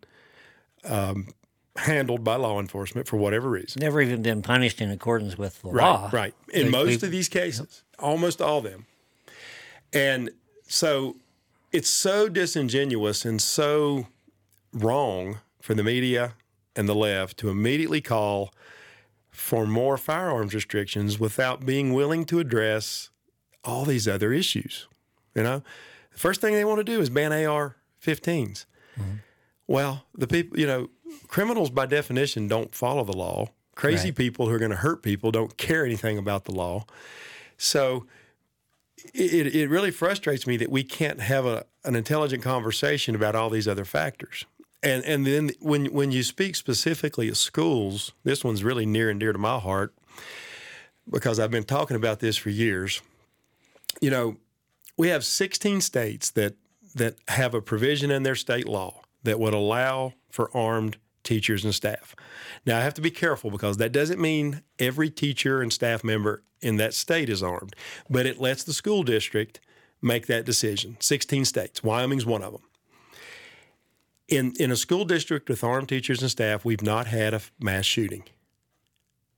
um, handled by law enforcement for whatever reason. Never even been punished in accordance with the right, law. Right. In they, most of these cases, almost all of them. And so it's so disingenuous and so wrong for the media and the left to immediately call for more firearms restrictions without being willing to address all these other issues. You know, the first thing they want to do is ban AR 15s. Mm-hmm. Well, the people, you know, criminals by definition don't follow the law. Crazy right. people who are going to hurt people don't care anything about the law. So it, it really frustrates me that we can't have a, an intelligent conversation about all these other factors. And and then when when you speak specifically of schools, this one's really near and dear to my heart because I've been talking about this for years. You know, we have 16 states that that have a provision in their state law that would allow for armed teachers and staff. Now, I have to be careful because that doesn't mean every teacher and staff member in that state is armed, but it lets the school district make that decision. 16 states, Wyoming's one of them. In, in a school district with armed teachers and staff, we've not had a mass shooting.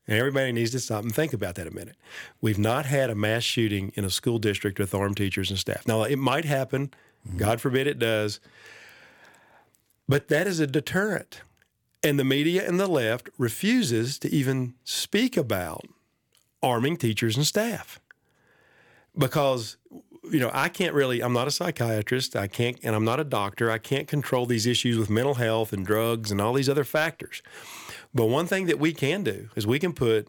And everybody needs to stop and think about that a minute. We've not had a mass shooting in a school district with armed teachers and staff. Now, it might happen. Mm-hmm. God forbid it does. But that is a deterrent. And the media and the left refuses to even speak about arming teachers and staff. Because you know, I can't really I'm not a psychiatrist, I can't and I'm not a doctor. I can't control these issues with mental health and drugs and all these other factors. But one thing that we can do is we can put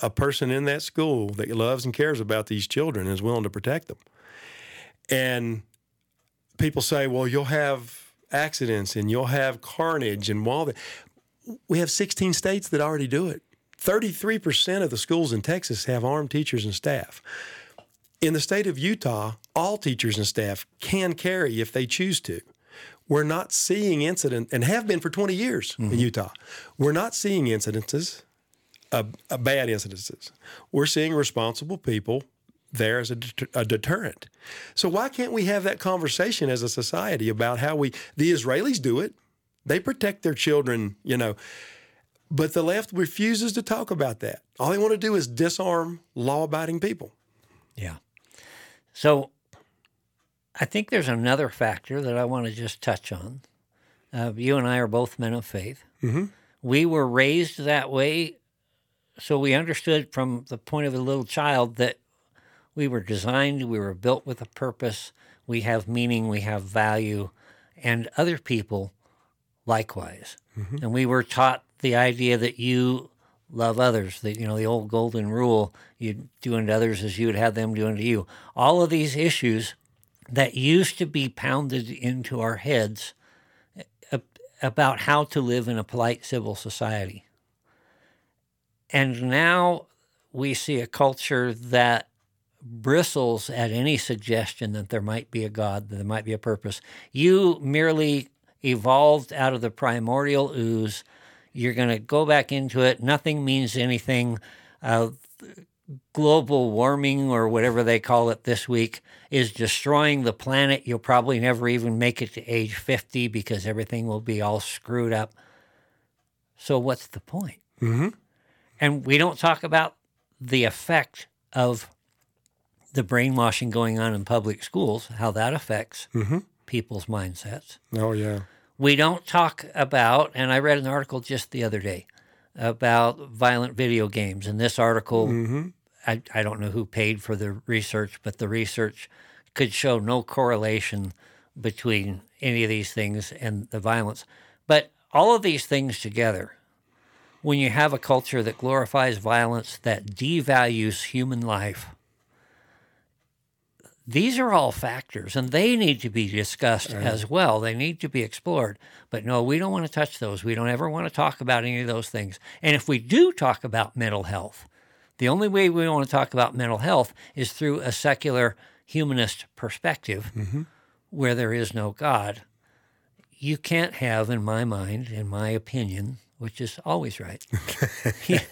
a person in that school that loves and cares about these children and is willing to protect them. And people say, well, you'll have accidents and you'll have carnage and all that. We have 16 states that already do it. 33% of the schools in Texas have armed teachers and staff. In the state of Utah, all teachers and staff can carry if they choose to. We're not seeing incident and have been for 20 years mm-hmm. in Utah. We're not seeing incidences, uh, uh, bad incidences. We're seeing responsible people there as a, a, deterrent. So why can't we have that conversation as a society about how we the Israelis do it? They protect their children, you know. But the left refuses to talk about that. All they want to do is disarm law-abiding people. Yeah. So I think there's another factor that I want to just touch on. Uh, you and I are both men of faith. Mm-hmm. We were raised that way, so we understood from the point of a little child that we were designed, we were built with a purpose, we have meaning, we have value, and other people likewise. Mm-hmm. And we were taught the idea that you love others, that, you know, the old golden rule, you do unto others as you would have them do unto you. All of these issues that used to be pounded into our heads uh, about how to live in a polite civil society. And now we see a culture that bristles at any suggestion that there might be a God, that there might be a purpose. You merely evolved out of the primordial ooze. You're going to go back into it. Nothing means anything. Uh, global warming or whatever they call it this week is destroying the planet. You'll probably never even make it to age 50 because everything will be all screwed up. So, what's the point? Mm-hmm. And we don't talk about the effect of the brainwashing going on in public schools, how that affects mm-hmm. people's mindsets. Oh, yeah. We don't talk about, and I read an article just the other day about violent video games. And this article mm-hmm. I, I don't know who paid for the research, but the research could show no correlation between any of these things and the violence. But all of these things together, when you have a culture that glorifies violence, that devalues human life, these are all factors and they need to be discussed right. as well. They need to be explored. But no, we don't want to touch those. We don't ever want to talk about any of those things. And if we do talk about mental health, the only way we want to talk about mental health is through a secular humanist perspective mm-hmm. where there is no God. You can't have, in my mind, in my opinion, which is always right,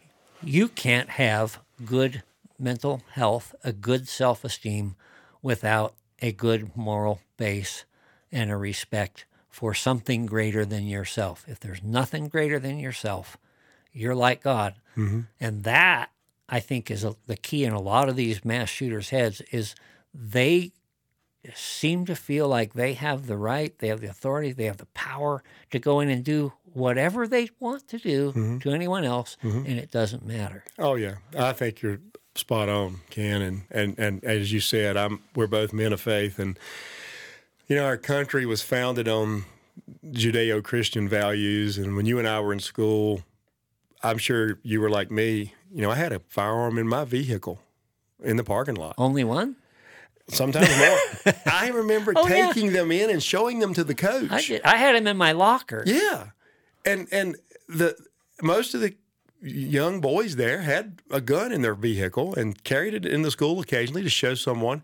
you can't have good mental health, a good self esteem, without a good moral base and a respect for something greater than yourself. If there's nothing greater than yourself, you're like God. Mm-hmm. And that, I think, is a, the key in a lot of these mass shooters' heads is they seem to feel like they have the right, they have the authority, they have the power to go in and do whatever they want to do mm-hmm. to anyone else, mm-hmm. and it doesn't matter. Oh yeah, I think you're spot on, Ken, and and and as you said, I'm we're both men of faith, and you know our country was founded on Judeo-Christian values, and when you and I were in school, I'm sure you were like me. You know, I had a firearm in my vehicle in the parking lot. Only one? Sometimes more. I remember oh, taking yeah. them in and showing them to the coach. I, did. I had them in my locker. Yeah, and and the most of the young boys there had a gun in their vehicle and carried it in the school occasionally to show someone.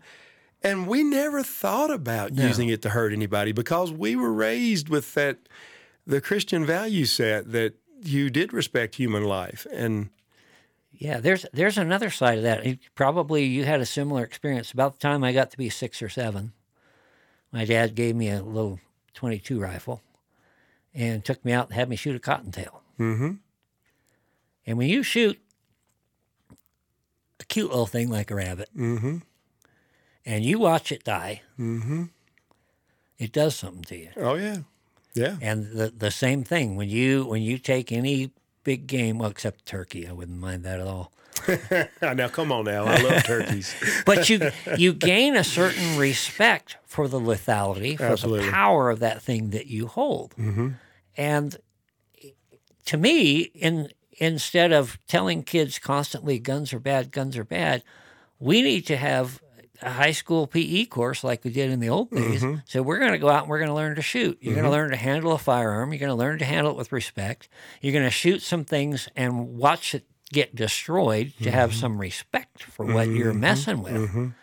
And we never thought about no. using it to hurt anybody because we were raised with that the Christian value set that you did respect human life and yeah, there's there's another side of that. Probably you had a similar experience. About the time I got to be six or seven, my dad gave me a little 22 rifle and took me out and had me shoot a cottontail. Mm-hmm. And when you shoot a cute little thing like a rabbit, mm-hmm. and you watch it die, mm-hmm. it does something to you. Oh yeah, yeah. And the the same thing when you when you take any big game, well, except turkey, I wouldn't mind that at all. now come on now, I love turkeys. but you you gain a certain respect for the lethality, for Absolutely. the power of that thing that you hold, mm-hmm. and to me, in instead of telling kids constantly guns are bad, guns are bad, we need to have a high school PE course like we did in the old days. Mm-hmm. So we're going to go out and we're going to learn to shoot. You're going to mm-hmm. learn to handle a firearm. You're going to learn to handle it with respect. You're going to shoot some things and watch it get destroyed to have mm-hmm. some respect for what you're messing with.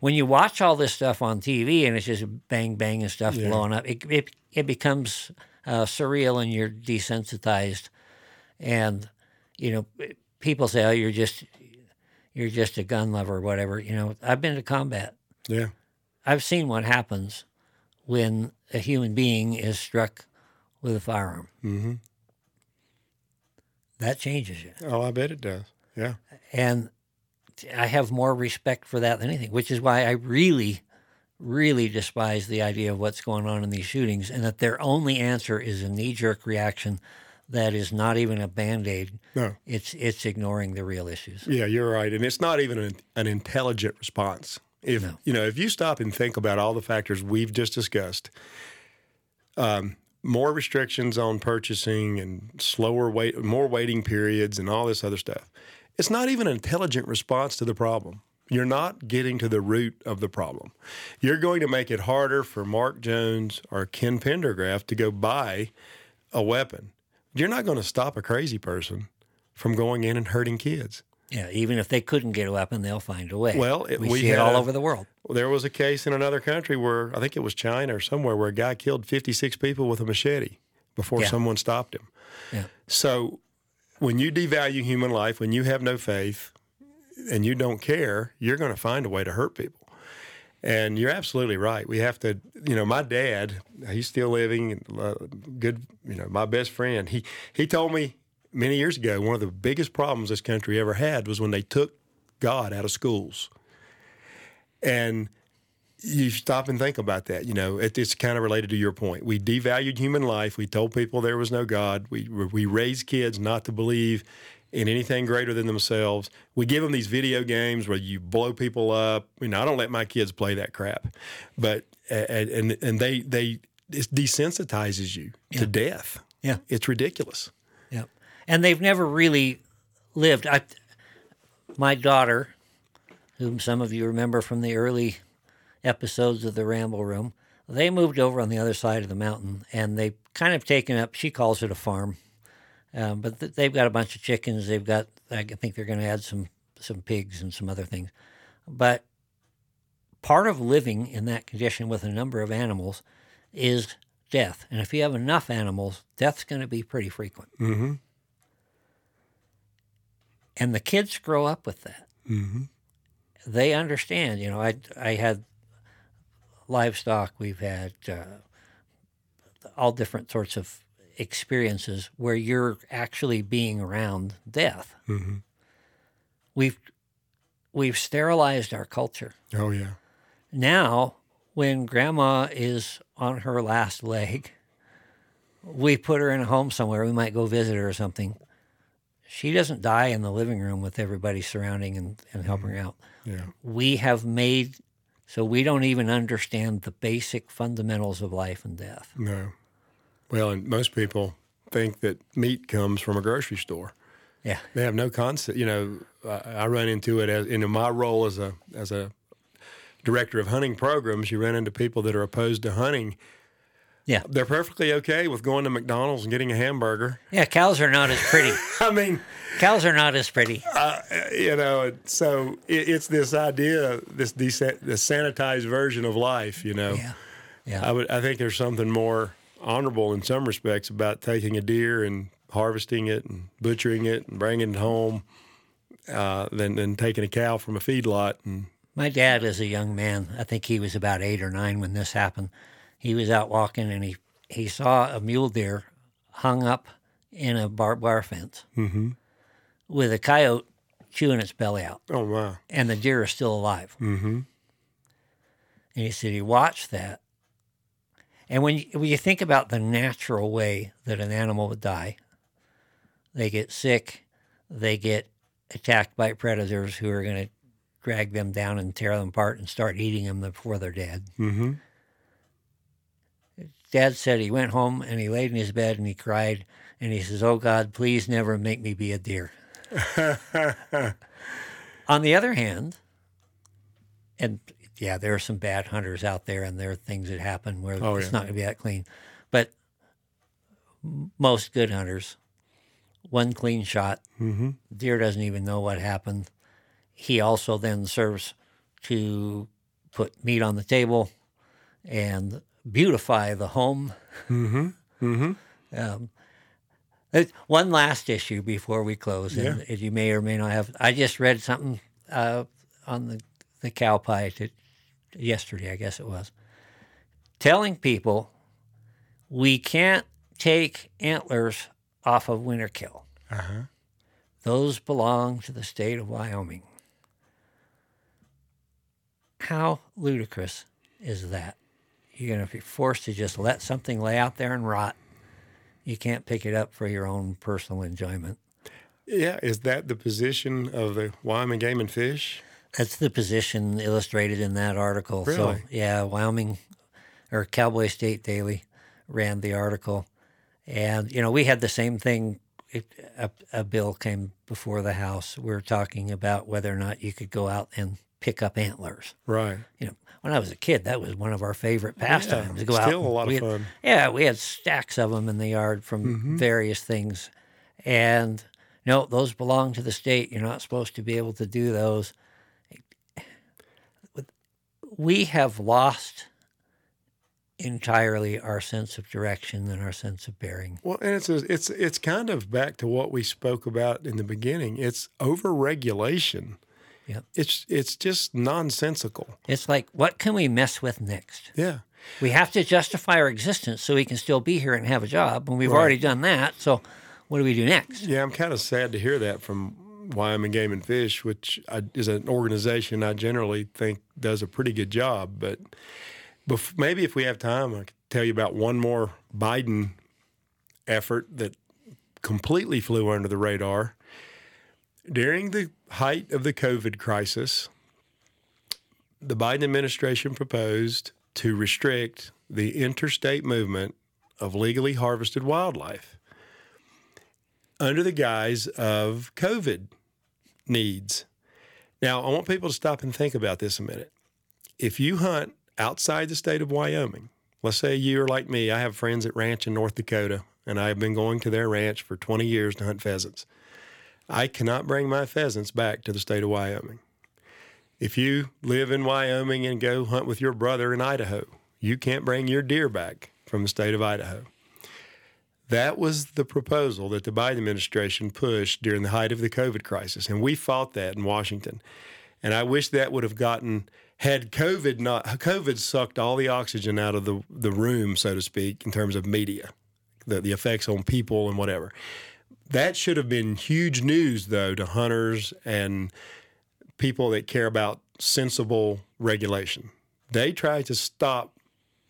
When you watch all this stuff on TV and it's just bang bang and stuff blowing up, it it, it becomes uh, surreal and you're desensitized. And you know, people say, "Oh, you're just you're just a gun lover or whatever." You know, I've been to combat. Yeah. I've seen what happens when a human being is struck with a firearm. hmm That changes you. Oh, I bet it does. Yeah. And I have more respect for that than anything, which is why I really, really despise the idea of what's going on in these shootings and that their only answer is a knee jerk reaction that is not even a band aid. No. It's, it's ignoring the real issues. Yeah, you're right, and it's not even an, an intelligent response. If No. you know, if you stop and think about all the factors we've just discussed, um, more restrictions on purchasing and slower wait, more waiting periods, and all this other stuff, it's not even an intelligent response to the problem. You're not getting to the root of the problem. You're going to make it harder for Mark Jones or Ken Pendergraft to go buy a weapon. You're not going to stop a crazy person from going in and hurting kids. Yeah, even if they couldn't get a weapon, they'll find a way. Well, it- we, we see it all over the world. There was a case in another country where I think it was China or somewhere where a guy killed 56 people with a machete before Yeah. someone stopped him. Yeah. So when you devalue human life, when you have no faith and you don't care, you're going to find a way to hurt people. And you're absolutely right. We have to, you know, my dad, he's still living, uh, good, you know, my best friend. He he told me many years ago one of the biggest problems this country ever had was when they took God out of schools. And you stop and think about that. You know, it, it's kind of related to your point. We devalued human life. We told people there was no God. We we raised kids not to believe in anything greater than themselves. We give them these video games where you blow people up. You know, I don't let my kids play that crap, but and and, and they they it desensitizes you to death. Yeah. It's ridiculous. Yeah, and they've never really lived. I, my daughter, whom some of you remember from the early episodes of the Ramble Room, they moved over on the other side of the mountain, and they've kind of taken up. She calls it a farm, um, but th- they've got a bunch of chickens. They've got. I think they're going to add some some pigs and some other things, but part of living in that condition with a number of animals is death. And if you have enough animals, death's going to be pretty frequent. Mm-hmm. and the kids grow up with that. Mm-hmm. They understand. You know, I I had livestock. We've had uh, all different sorts of experiences where you're actually being around death. Mm-hmm. We've we've sterilized our culture. Oh yeah. Now, when grandma is on her last leg, we put her in a home somewhere. We might go visit her or something. She doesn't die in the living room with everybody surrounding and, and helping her out. Yeah. We have made so we don't even understand the basic fundamentals of life and death. No. Well, and most people think that meat comes from a grocery store. Yeah. They have no concept. You know, I, I run into it as in my role as a as a director of hunting programs. You run into people that are opposed to hunting. Yeah. They're perfectly okay with going to McDonald's and getting a hamburger. Yeah, cows are not as pretty. I mean, cows are not as pretty. you know, so it, it's this idea, this desa- the sanitized version of life. You know, Yeah. Yeah. I would. I think there's something more honorable in some respects about taking a deer and harvesting it and butchering it and bringing it home uh, than than taking a cow from a feedlot. And My dad, as a young man, I think he was about eight or nine when this happened. He was out walking and he, he saw a mule deer hung up in a barbed wire fence with a coyote chewing its belly out, oh my, and the deer is still alive. mm-hmm. And he said he watched that. And when you, when you think about the natural way that an animal would die, they get sick, they get attacked by predators who are going to drag them down and tear them apart and start eating them before they're dead. Mm-hmm. Dad said he went home and he laid in his bed and he cried and he says, "Oh God, please never make me be a deer." On the other hand, and yeah, there are some bad hunters out there, and there are things that happen where Oh, it's yeah. not going to be that clean. But most good hunters, one clean shot, Mm-hmm. deer doesn't even know what happened. He also then serves to put meat on the table and beautify the home. Mm-hmm. Mm-hmm. Um, one last issue before we close, and Yeah. and you may or may not have. I just read something uh, on the the cow pie to, yesterday, I guess it was, telling people we can't take antlers off of winter kill. Uh-huh. Those belong to the state of Wyoming. How ludicrous is that? You're going to be forced to just let something lay out there and rot. You can't pick it up for your own personal enjoyment. Yeah, is that the position of the Wyoming Game and Fish? That's the position illustrated in that article. So, Really? yeah, Wyoming or Cowboy State Daily ran the article. And, you know, we had the same thing. It, a, a bill came before the House. We're talking about whether or not you could go out and pick up antlers. Right. You know, when I was a kid, that was one of our favorite pastimes to go out. still a lot of had- fun. Yeah, we had stacks of them in the yard from Mm-hmm. various things. And no, those belong to the state. You're not supposed to be able to do those. We have lost entirely our sense of direction and our sense of bearing. Well, and it's a, it's it's kind of back to what we spoke about in the beginning. It's overregulation. Yep. It's it's just nonsensical. It's like, what can we mess with next? Yeah. We have to justify our existence so we can still be here and have a job. And we've Right. already done that. So what do we do next? Yeah, I'm kind of sad to hear that from Wyoming Game and Fish, which I, is an organization I generally think does a pretty good job. But bef- maybe if we have time, I could tell you about one more Biden effort that completely flew under the radar. During the height of the COVID crisis, the Biden administration proposed to restrict the interstate movement of legally harvested wildlife under the guise of COVID needs. Now, I want people to stop and think about this a minute. If you hunt outside the state of Wyoming, let's say you're like me, I have friends that ranch in North Dakota, and I have been going to their ranch for 20 years to hunt pheasants. I cannot bring my pheasants back to the state of Wyoming. If you live in Wyoming and go hunt with your brother in Idaho, you can't bring your deer back from the state of Idaho. That was the proposal that the Biden administration pushed during the height of the COVID crisis. And we fought that in Washington. And I wish that would have gotten, had COVID not, COVID sucked all the oxygen out of the, the room, so to speak, in terms of media, the, the effects on people and whatever. That should have been huge news, though, to hunters and people that care about sensible regulation. They tried to stop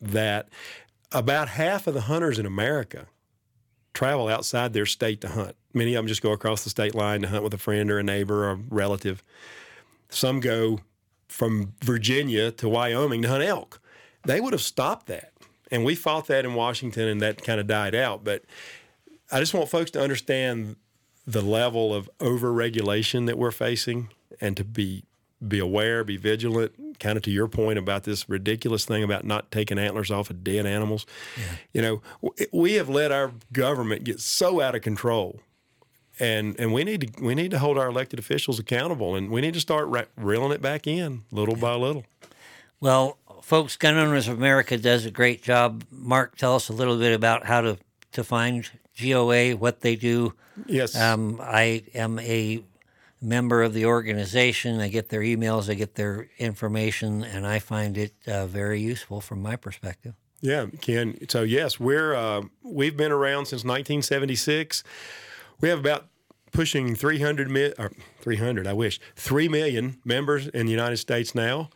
that. About half of the hunters in America travel outside their state to hunt. Many of them just go across the state line to hunt with a friend or a neighbor or a relative. Some go from Virginia to Wyoming to hunt elk. They would have stopped that. And we fought that in Washington and that kind of died out. But I just want folks to understand the level of overregulation that we're facing and to be be aware, be vigilant, kind of to your point about this ridiculous thing about not taking antlers off of dead animals. You know, we have let our government get so out of control. And and we need to we need to hold our elected officials accountable and we need to start ra- reeling it back in little by little. Well, folks, Gun Owners of America does a great job. Mark, tell us a little bit about how to, to find GOA, what they do. Yes. Um, I am a member of the organization. I get their emails, I get their information, and I find it uh, very useful from my perspective. Yeah, Ken. So yes, we're uh, we've been around since 1976. We have about pushing 300 mi- or 300. I wish 3 million members in the United States now.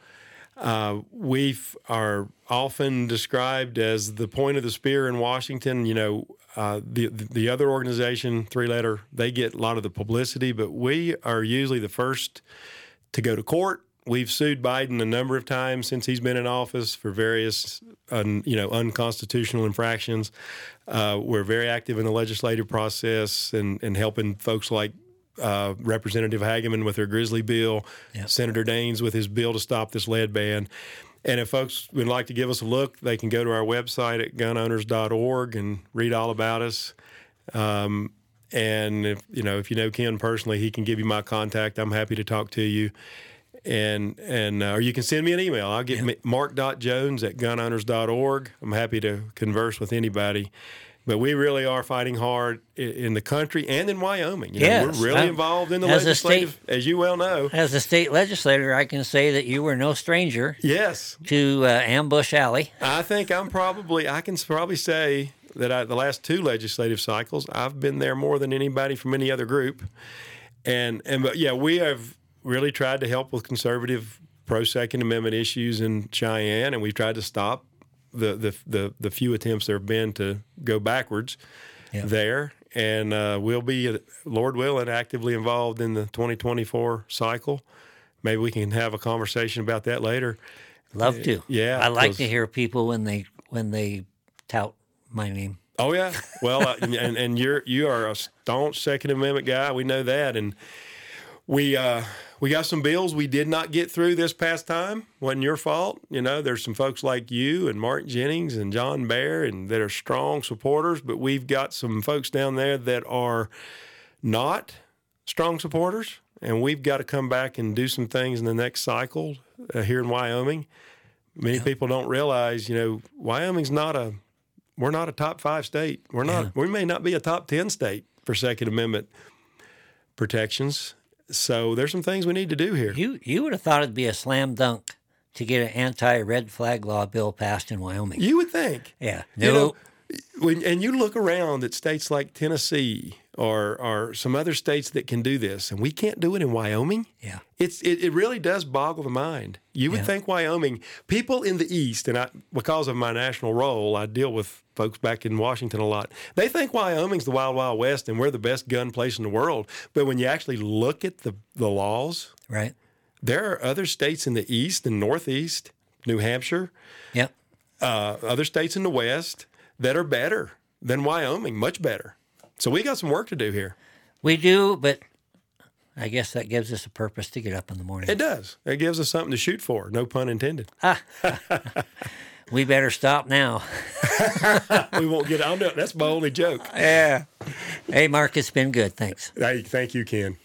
Uh, we are often described as the point of the spear in Washington. You know, uh, the the other organization, three letter, they get a lot of the publicity, but we are usually the first to go to court. We've sued Biden a number of times since he's been in office for various, un, you know, unconstitutional infractions. Uh, we're very active in the legislative process and, and helping folks like uh, Representative Hageman with her Grizzly bill, Yep. Senator Daines with his bill to stop this lead ban. And if folks would like to give us a look, they can go to our website at gunowners.org and read all about us. Um, and if you know if you know Ken personally, he can give you my contact. I'm happy to talk to you. And and uh, or you can send me an email. I'll get me mark.jones at gunowners.org. I'm happy to converse with anybody. But we really are fighting hard in the country and in Wyoming. You know, Yes, we're really I'm- involved in the as legislative, as you well know. As a state legislator, I can say that you were no stranger Yes, to uh, Ambush Alley. I think I'm probably I can probably say that I, the last two legislative cycles I've been there more than anybody from any other group, and and but yeah we have really tried to help with conservative pro Second Amendment issues in Cheyenne, and we've tried to stop the the the, the few attempts there have been to go backwards Yeah. there. And uh, we'll be, uh, Lord willing, actively involved in the 2024 cycle. Maybe we can have a conversation about that later. Love to. yeah, I like to hear people when they when they tout my name. Oh yeah. Well, uh, and and you're you are a staunch Second Amendment guy. We know that, and we uh, we got some bills we did not get through this past time. wasn't your fault. You know, there's some folks like you and Mark Jennings and John Bear, and that are strong supporters. But we've got some folks down there that are not strong supporters, and we've got to come back and do some things in the next cycle uh, here in Wyoming. Many people don't realize, you know, Wyoming's not a we're not a top five state. We're not. We may not be a top ten state for Second Amendment protections. So there's some things we need to do here. You you would have thought it'd be a slam dunk to get an anti red flag law bill passed in Wyoming. You would think. yeah. You know, when, and you look around at states like Tennessee or or some other states that can do this, and we can't do it in Wyoming. yeah. It's it, it really does boggle the mind. You would Yeah. think Wyoming people in the East, and I because of my national role, I deal with folks back in Washington a lot. They think Wyoming's the wild wild west, and we're the best gun place in the world. But when you actually look at the the laws, Right. there are other states in the East and Northeast, New Hampshire, Yep. uh, other states in the West that are better than Wyoming, much better. So we got some work to do here. We do, but I guess that gives us a purpose to get up in the morning. It does. It gives us something to shoot for. No pun intended. Ah. we better stop now. we won't get on. That's my only joke. Yeah. Hey, Mark, it's been good. Thanks. Hey, thank you, Ken.